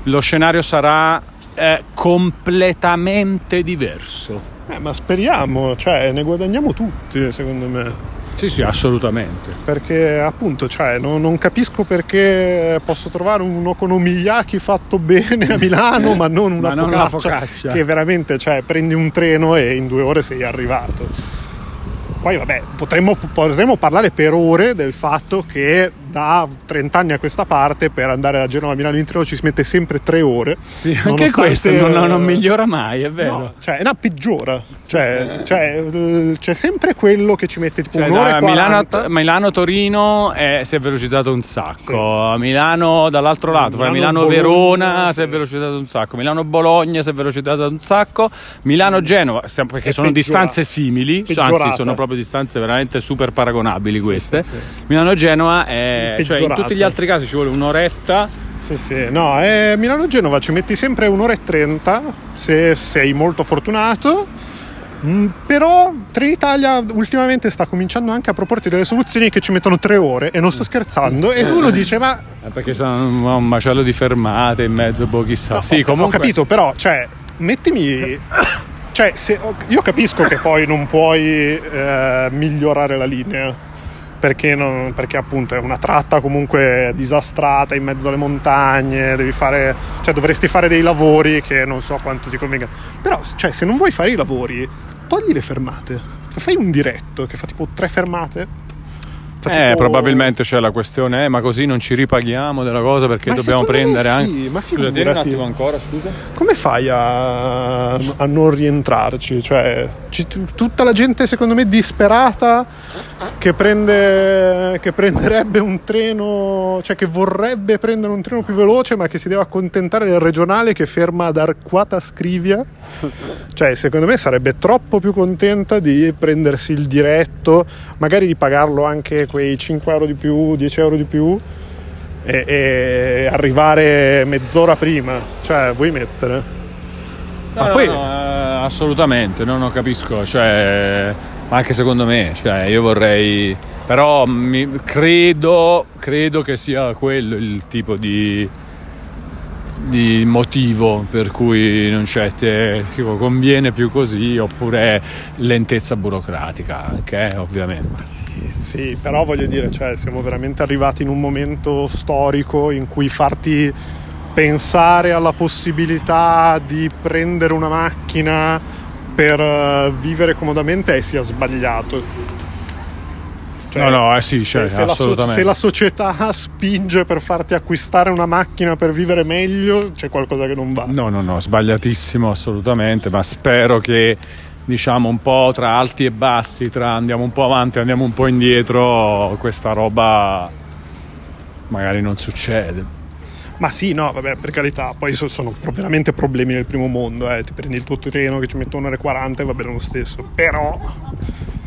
lo scenario sarà eh, completamente diverso. Eh, ma speriamo, cioè, ne guadagniamo tutti, secondo me. Sì, sì, assolutamente. Perché appunto, cioè, non, non capisco perché posso trovare un okonomiyaki fatto bene a Milano, ma non una, Ma non focaccia, una focaccia. che veramente, cioè, prendi un treno e in due ore sei arrivato. Poi vabbè, potremmo, potremmo parlare per ore del fatto che da 30 anni a questa parte per andare da Genova a Milano in treno ci si mette sempre tre ore. Sì, anche questo non, non migliora mai, è vero. No, cioè, no, peggiora. Cioè, cioè, c'è sempre quello che ci mette tipo Cioè, un'ora da e 40. Milano, Milano-Torino eh, si è velocizzato un sacco. A Milano dall'altro lato, Milano-Verona si è sì. velocizzato un sacco. Milano-Bologna si è velocizzato un sacco. Milano-Genova, perché È sono peggiorata. distanze simili, Peggiorata. anzi sono proprio distanze veramente super paragonabili queste. Milano-Genova è, cioè, in tutti gli altri casi ci vuole un'oretta. Sì, sì, no, eh, Milano-Genova ci metti sempre un'ora e trenta se sei molto fortunato. Mm, però Trenitalia ultimamente sta cominciando anche a proporti delle soluzioni che ci mettono tre ore e non sto scherzando e uno dice ma eh, Perché sono un macello di fermate in mezzo, boh, chissà. sì, ho, comunque. ho capito però cioè mettimi cioè se, io capisco che poi non puoi eh, migliorare la linea perché, non- perché appunto è una tratta comunque disastrata in mezzo alle montagne, devi fare, cioè dovresti fare dei lavori che non so quanto ti convenga. Però cioè, se non vuoi fare i lavori, togli le fermate. Fai un diretto che fa tipo tre fermate. Fa Eh, tipo- probabilmente c'è la questione, eh, ma così non ci ripaghiamo della cosa perché Ma dobbiamo prendere sì, anche. ma Scusa, tieni un figurati. attimo ancora, scusa. Come fai a, a non rientrarci? Cioè, ci- tutta la gente secondo me disperata che, prende, che prenderebbe un treno, cioè che vorrebbe prendere un treno più veloce ma che si deve accontentare del regionale che ferma ad Arquata Scrivia. Cioè, secondo me sarebbe troppo più contenta di prendersi il diretto, magari di pagarlo anche quei 5 euro di più, 10 euro di più e, e arrivare mezz'ora prima. Cioè, vuoi mettere? No, Ma no, poi- no, eh, assolutamente, non lo capisco, cioè, ma anche secondo me, cioè, io vorrei, però mi- credo, credo che sia quello il tipo di, di motivo per cui non c'è te, conviene più così oppure lentezza burocratica anche eh, ovviamente sì, sì, però voglio dire cioè, siamo veramente arrivati in un momento storico in cui farti pensare alla possibilità di prendere una macchina per eh, vivere comodamente sia sbagliato cioè, no, no, eh sì, cioè, se, la so- se, la società spinge per farti acquistare una macchina per vivere meglio, c'è qualcosa che non va. No, no, no, sbagliatissimo assolutamente, ma spero che diciamo un po' tra alti e bassi, tra andiamo un po' avanti, andiamo un po' indietro, questa roba magari non succede. Ma sì, no, vabbè, per carità, poi sono veramente problemi del primo mondo, eh. ti prendi il tuo treno che ci mette un'ora e 40 e va bene lo stesso, però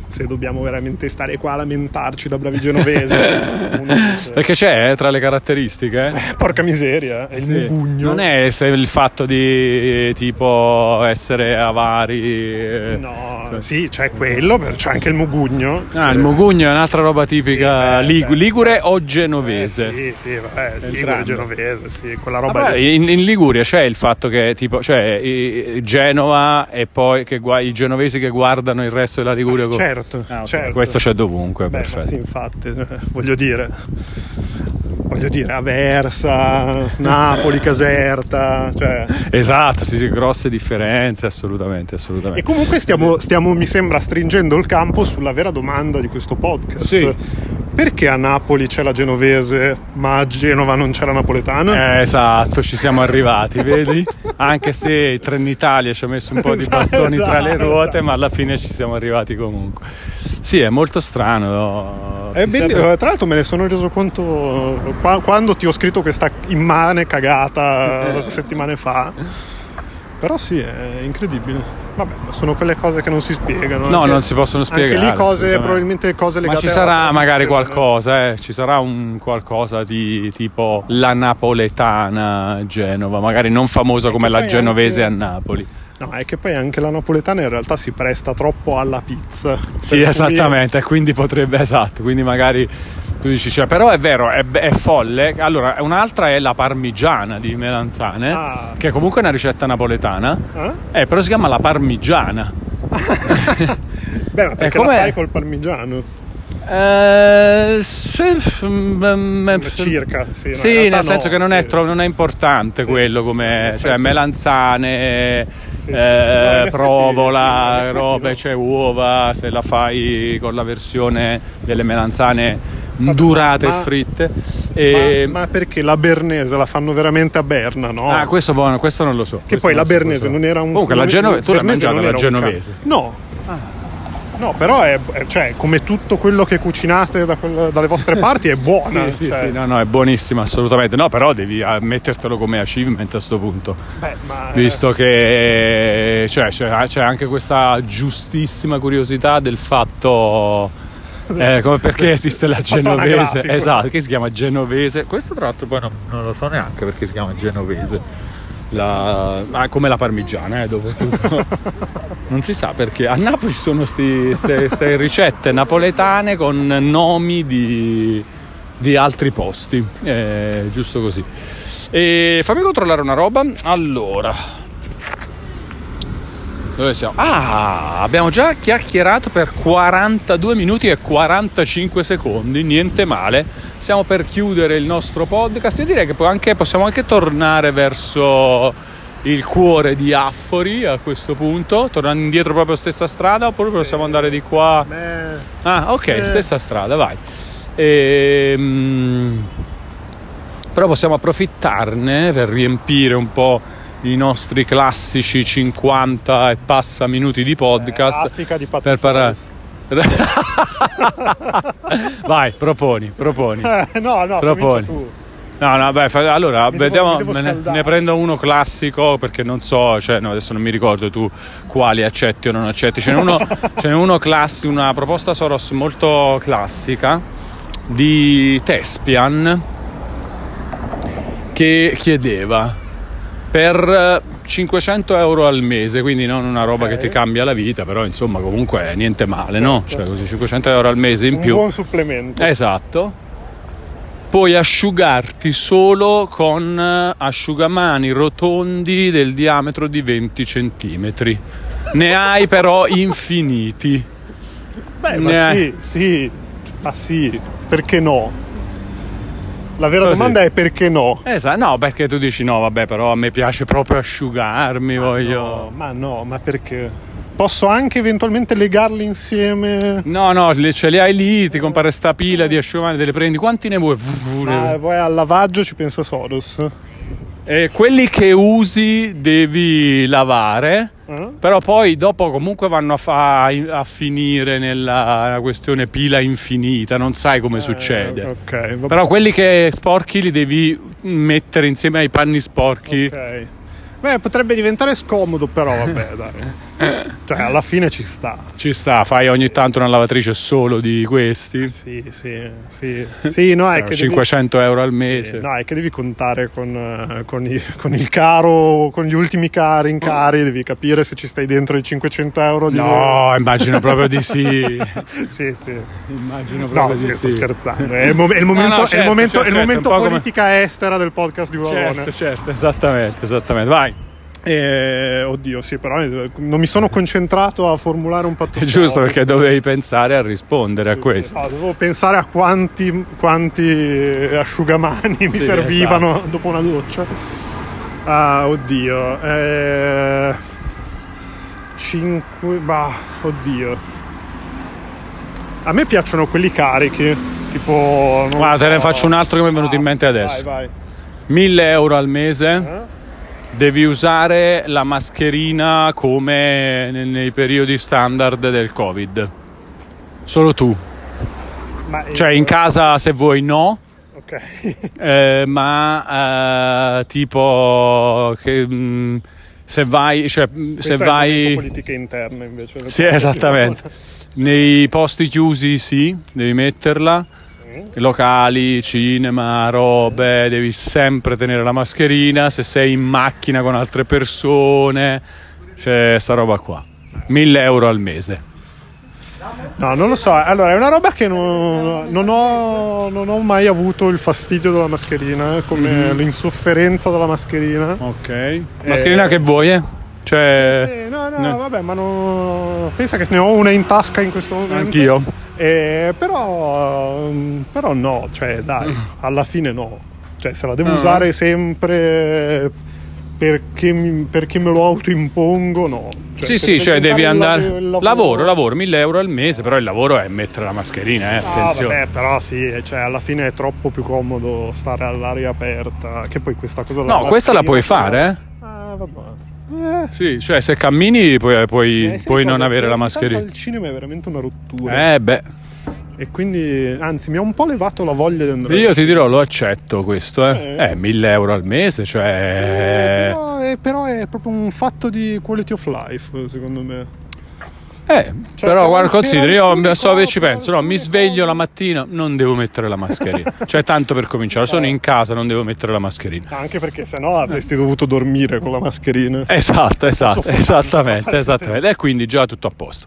se dobbiamo veramente stare qua a lamentarci da bravi genovesi. Perché c'è eh, tra le caratteristiche? Eh, porca miseria, è il sì. mugugno. Non è il fatto di tipo essere avari. Eh. No, sì, c'è quello, c'è anche il mugugno. Ah, cioè... il mugugno è un'altra roba tipica sì, lig- ligure o genovese. Eh, sì, sì, vabbè, ligure genovese, sì, quella roba vabbè, in, in, Liguria c'è il fatto che tipo, cioè Genova e poi che, i genovesi che guardano il resto della Liguria. Ah, certo certo, ah, okay. certo. Questo c'è dovunque. Beh, sì, infatti, voglio dire, voglio dire, Aversa, Napoli, Caserta. Cioè... Esatto, sì, sì, grosse differenze, assolutamente, assolutamente. E comunque stiamo, stiamo, mi sembra, stringendo il campo sulla vera domanda di questo podcast. Sì perché a Napoli c'è la genovese, ma a Genova non c'è la napoletana? Eh, esatto, ci siamo arrivati, vedi? Anche se Trenitalia ci ha messo un po' di bastoni esatto, tra le esatto, ruote, esatto. ma alla fine ci siamo arrivati comunque. Sì, è molto strano. È belli... Tra l'altro me ne sono reso conto quando ti ho scritto questa immane cagata settimane fa però sì, è incredibile. Vabbè, sono quelle cose che non si spiegano. No, non si possono spiegare. Anche lì cose, probabilmente cose legate Ma ci sarà magari qualcosa, eh? ci sarà un qualcosa di tipo la napoletana Genova, magari non famosa come la genovese anche... a Napoli. No, è che poi anche la napoletana in realtà si presta troppo alla pizza. Sì, esattamente, quindi potrebbe, esatto, quindi magari tu dici, cioè, però è vero, è, è, folle. Allora, un'altra è la parmigiana di melanzane, ah. che è comunque una ricetta napoletana, eh? Eh, però si chiama la parmigiana. Beh, ma perché la fai col parmigiano? Eh, sì, mm, mm, mm, circa sì, sì nel senso no, che non, sì. è tro- non, è importante sì. quello come cioè melanzane sì, eh, no, provola robe cioè uova se la fai con la versione delle melanzane durate e fritte. E... Ma, ma, perché la bernese la fanno veramente a Berna, no? Ah, questo, buono, questo non lo so. Che poi la bernese so. non era un. Comunque, la genovese, tu l'hai mangiata la genovese? No. Ah. No, però è, cioè, come tutto quello che cucinate da quel, dalle vostre parti è buona. sì, cioè. sì, no, no, è buonissima assolutamente. No, però devi mettertelo come achievement a questo punto. Beh, ma, Visto che cioè, c'è, c'è anche questa giustissima curiosità del fatto eh, come perché esiste la genovese esatto che si chiama genovese questo tra l'altro poi non, non lo so neanche perché si chiama genovese la, ah, come la parmigiana eh, dopo tutto. Non si sa perché. A Napoli ci sono queste ricette napoletane con nomi di, di altri posti. Eh, giusto così. E fammi controllare una roba. Allora dove siamo? Ah, abbiamo già chiacchierato per 42 minuti e 45 secondi, niente male. Siamo per chiudere il nostro podcast e direi che anche, possiamo anche tornare verso il cuore di Affori a questo punto, tornando indietro proprio stessa strada oppure possiamo andare di qua? Ah, ok, stessa strada, vai. Ehm, però possiamo approfittarne per riempire un po' i nostri classici 50 e passa minuti di podcast eh, di per parlare. Vai, proponi, proponi. Eh, no, no, proponi. No, no, beh, fa, allora, mi vediamo, devo, devo ne, ne, prendo uno classico perché non so, cioè, no, adesso non mi ricordo tu quali accetti o non accetti. Ce n'è uno, ce n'è uno classico, una proposta Soros molto classica di Tespian che chiedeva per 500 eh, euro al mese, quindi non una roba okay. che ti cambia la vita, però insomma comunque niente male, no? Cioè così 500 euro al mese in Un più. Un buon supplemento. Esatto. puoi asciugarti solo con eh, asciugamani rotondi del diametro di 20 cm. Ne hai però infiniti. Beh, Ne ma hai- sì, sì, ma sì, perché no? La vera Così. domanda è perché no? Esatto, no, perché tu dici no, vabbè, però a me piace proprio asciugarmi, voglio... No, ma no, ma perché? Posso anche eventualmente legarli insieme? No, no, le- ce li hai lì, ti compare sta pila di asciugamani, te le prendi, quanti ne vuoi? Ma poi al lavaggio ci pensa Sodos. E quelli che usi devi lavare, Eh? però poi dopo comunque vanno a, fa- a finire nella questione pila infinita, non sai come succede. Eh, ok, va Però quelli che sporchi li devi mettere insieme ai panni sporchi. Ok. Beh, potrebbe diventare scomodo, però vabbè, dai. Cioè, alla fine ci sta. Ci sta, fai ogni tanto una lavatrice solo di questi. Sì, sì, sì. Sì, no, è Eh, che 500 euro al devi, mese. sì, no, è che devi contare con, eh, con i- con il caro, con gli ultimi cari in cari, devi capire se ci stai dentro i 500 euro di No, immagino proprio di sì. Sì, sì. Immagino No, proprio sì, di sto sì. scherzando. È il, mo- è il momento, no, è il certo, momento, certo, è il momento un po' come- politica estera del podcast di Uralone. Certo, certo, esattamente, esattamente. Vai. Eh, oddio, sì, però eh, non mi sono concentrato a formulare un patto. È giusto perché dovevi pensare a rispondere a questo. No, dovevo pensare a quanti, quanti asciugamani mi Sì, servivano esatto. dopo una doccia. Ah, oddio. Eh, cinque. Bah, oddio. A me piacciono quelli carichi. Tipo. Guarda, te ne so. faccio un altro che mi è venuto in mente adesso. Vai, vai. 1000 euro al mese. Eh? Devi usare la mascherina come ne- nei periodi standard del Covid. Solo tu. Eh, Cioè in casa se vuoi no, Ok. eh, ma eh, tipo che mm, se vai, cioè mm, se il momento vai politiche interne invece. Sì, esattamente. Nei posti chiusi sì, devi metterla. Locali, cinema, robe, devi sempre tenere la mascherina. Se sei in macchina con altre persone, c'è sta roba qua. 1000 euro al mese. No, non lo so. Allora, è una roba che non, non ho, non ho mai avuto il fastidio della mascherina, come Mhm. l'insofferenza della mascherina. Ok. Mascherina che vuoi? Eh? Cioè, Eh, no, no, No. vabbè, ma non... pensa che ne ho una in tasca in questo momento. anch'io. Eh, però, mm, però no, cioè dai, alla fine no. Cioè, se la devo usare sempre perché, mi- perché me lo autoimpongo, no. Cioè, Sì, sì, cioè devi andare. lav- il Lavoro, lavoro, 1000 euro al mese, però il lavoro è mettere la mascherina, eh, Ah, attenzione. vabbè, però sì, cioè, alla fine è troppo più comodo stare all'aria aperta. Che poi questa cosa No, questa la puoi fare, eh? Ah, vabbè. Eh, Sì, cioè se cammini puoi, puoi- eh, puoi non avere la mascherina. Al cinema è veramente una rottura. Eh beh, E quindi, anzi, mi ha un po' levato la voglia di andare. io ti dirò, lo accetto questo, eh. Eh. Eh, 1000 euro al mese, Eh, cioè... però, è, però è proprio un fatto di quality of life, secondo me. Eh, però per guarda, consideri, io so che ci penso, no, mi sveglio la mattina, non devo mettere la mascherina. cioè, tanto per cominciare, sono in casa, non devo mettere la mascherina. Anche perché sennò avresti dovuto dormire con la mascherina. Esatto, esatto, esattamente, esattamente. E quindi già tutto a posto.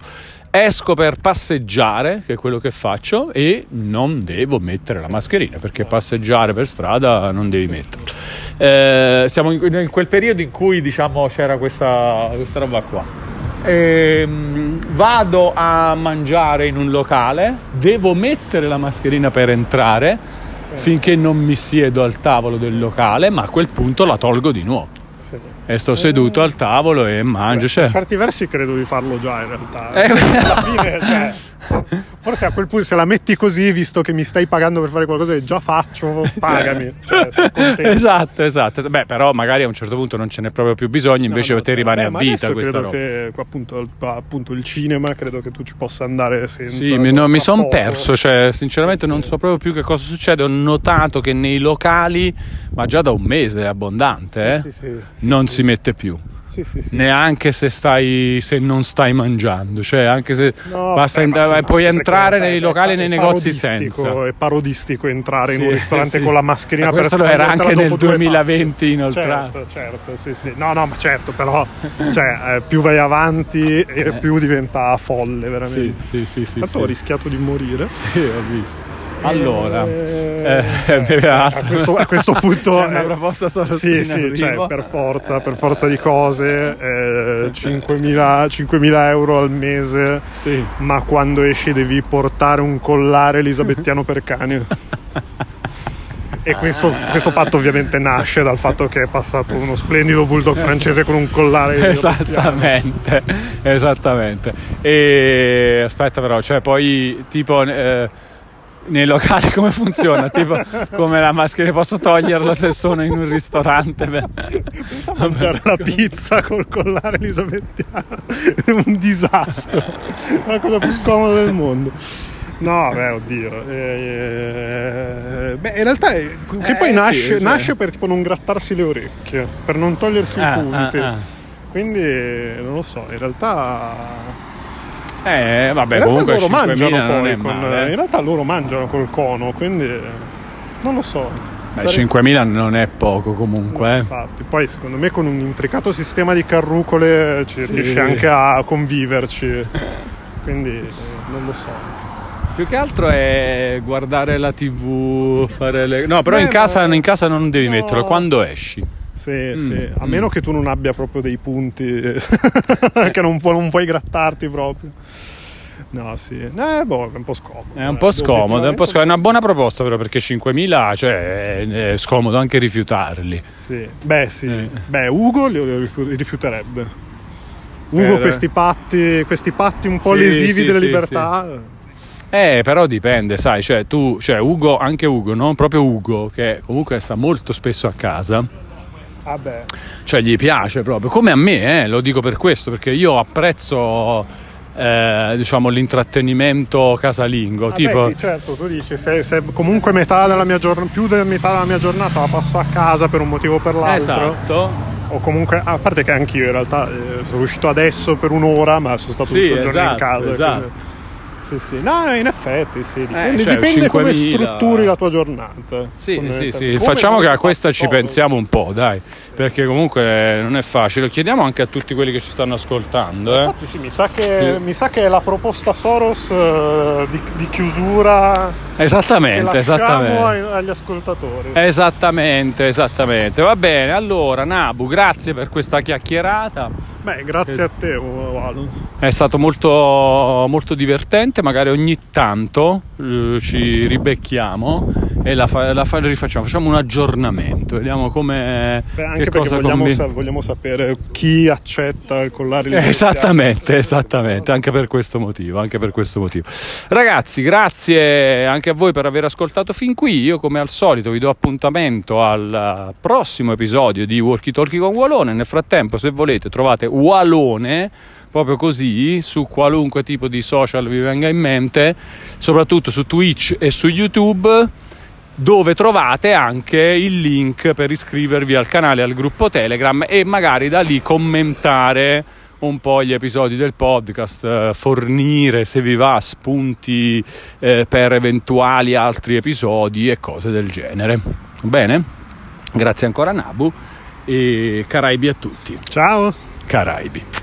Esco per passeggiare, che è quello che faccio, e non devo mettere la mascherina, perché passeggiare per strada non devi metterla. Eh, siamo in, in quel periodo in cui diciamo c'era questa, questa roba qua. Ehm, vado a mangiare in un locale, devo mettere la mascherina per entrare finché non mi siedo al tavolo del locale, ma a quel punto la tolgo di nuovo. Sì. E sto seduto al tavolo e mangio. Cioè. Per certi versi credo di farlo già in realtà. Eh. Alla fine, cioè, forse a quel punto se la metti così, visto che mi stai pagando per fare qualcosa che già faccio, pagami. Cioè. Esatto, esatto. Beh, però magari a un certo punto non ce n'è proprio più bisogno, invece No, no, te rimane beh, a vita questa credo roba. che appunto, appunto il cinema credo che tu ci possa andare senza Sì, mi, no, mi sono perso, cioè, sinceramente non so proprio più che cosa succede. Ho notato che nei locali, ma già da un mese è abbondante, eh, Sì, sì, sì, non si mette più. Sì, sì, sì. Neanche se stai se non stai mangiando, cioè anche se No, basta sì, ma puoi entrare nei locali e nei negozi senza. È parodistico entrare in un ristorante con la mascherina Ma per questo lo era anche nel dopo due 2020 passi. inoltrato. Certo, certo, sì, sì. No, no, ma certo, però cioè, eh, più vai avanti e più diventa folle, veramente. sì, sì, sì. Tanto ho rischiato di morire. Sì, ho visto. Allora, eh, eh, a, questo, a, questo, punto c'è una proposta solo sì, sì, cioè, per forza, per forza di cose, eh, 5.000, 5.000 euro al mese, sì. ma quando esci devi portare un collare elisabettiano per cani. E questo, questo, patto ovviamente nasce dal fatto che è passato uno splendido bulldog francese con un collare esattamente esattamente e aspetta però cioè poi tipo eh, nei locali come funziona? tipo come la maschera posso toglierla se sono in un ristorante per mangiare la pizza col collare elisabettiano è un disastro la cosa più scomoda del mondo No, beh, oddio. Eh, eh, beh, in realtà è, che eh, poi nasce, sì, cioè. nasce, per tipo non grattarsi le orecchie, per non togliersi ah, i punti. Ah, ah. Quindi non lo so, in realtà. Eh, vabbè, in comunque loro mangiano poi con, male, In realtà loro mangiano col cono, quindi non lo so. Beh, Sare... 5.000 non è poco comunque. No, eh. Infatti, poi secondo me con un intricato sistema di carrucole ci sì. riesce anche a conviverci. Quindi non lo so. Più che altro è guardare la tv, fare le... No, però Beh, in, casa, in, casa, non devi no. metterlo quando esci. Sì, mm, sì, a mm. meno che tu non abbia proprio dei punti che non, pu- non, puoi grattarti proprio. No, sì, eh, boh, è un po' scomodo. È un po' eh, scomodo, è un po' scomodo. È una buona proposta però perché 5.000 cioè, è, scomodo anche rifiutarli. Sì, beh sì, eh. beh Ugo li rifiuterebbe. Ugo per... questi, patti, questi patti un po' sì, lesivi sì, delle sì, libertà eh, però dipende, sai, cioè tu, cioè Ugo, anche Ugo, non proprio Ugo, che comunque sta molto spesso a casa. Vabbè. Cioè gli piace proprio, come a me, eh, lo dico per questo, perché io apprezzo eh, diciamo l'intrattenimento casalingo. Ah tipo... Beh, sì, certo, tu dici, se, se comunque metà della mia giornata, più della metà della mia giornata la passo a casa per un motivo o per l'altro. Esatto. O comunque, a parte che anch'io in realtà eh, sono uscito adesso per un'ora, ma sono stato sì, tutto il esatto, giorno in casa. Esatto. Quindi sì, sì. No, in effetti sì. Dipende, eh, cioè, dipende come strutturi la tua giornata. Sì, sì, sì. Facciamo che a questa ci pensiamo un po', dai. Perché comunque non è facile. Chiediamo anche a tutti quelli che ci stanno ascoltando. Eh. Infatti sì, mi sa che, mi sa che è la proposta Soros uh, di, di, chiusura. Esattamente, esattamente. agli ascoltatori. Esattamente, esattamente. Va bene, allora Nabu, grazie per questa chiacchierata. Beh, grazie a te, Valo. È stato molto, molto divertente, magari ogni tanto eh, ci ribecchiamo e la, fa, la fa, rifacciamo, facciamo un aggiornamento, vediamo come... Beh, anche perché vogliamo, sa- vogliamo, sapere chi accetta il collare eh, Esattamente, esattamente, anche per questo motivo, anche per questo motivo. Ragazzi, grazie anche a voi per aver ascoltato fin qui, io come al solito vi do appuntamento al prossimo episodio di Walkie Talkie con Walone, nel frattempo se volete trovate Walone proprio così su qualunque tipo di social vi venga in mente, soprattutto su Twitch e su YouTube dove trovate anche il link per iscrivervi al canale, al gruppo Telegram e magari da lì commentare un po' gli episodi del podcast, eh, fornire se vi va spunti eh, per eventuali altri episodi e cose del genere. Bene? Grazie ancora Nabu e Caraibi a tutti. Ciao! Caraibi.